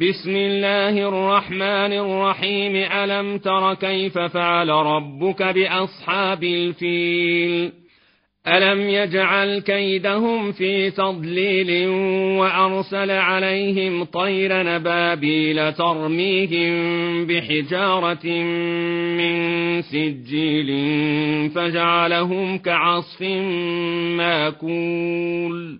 بسم الله الرحمن الرحيم. ألم تر كيف فعل ربك بأصحاب الفيل؟ ألم يجعل كيدهم في تضليل وأرسل عليهم طير نبابيل ترميهم بحجارة من سجيل فجعلهم كعصف ماكون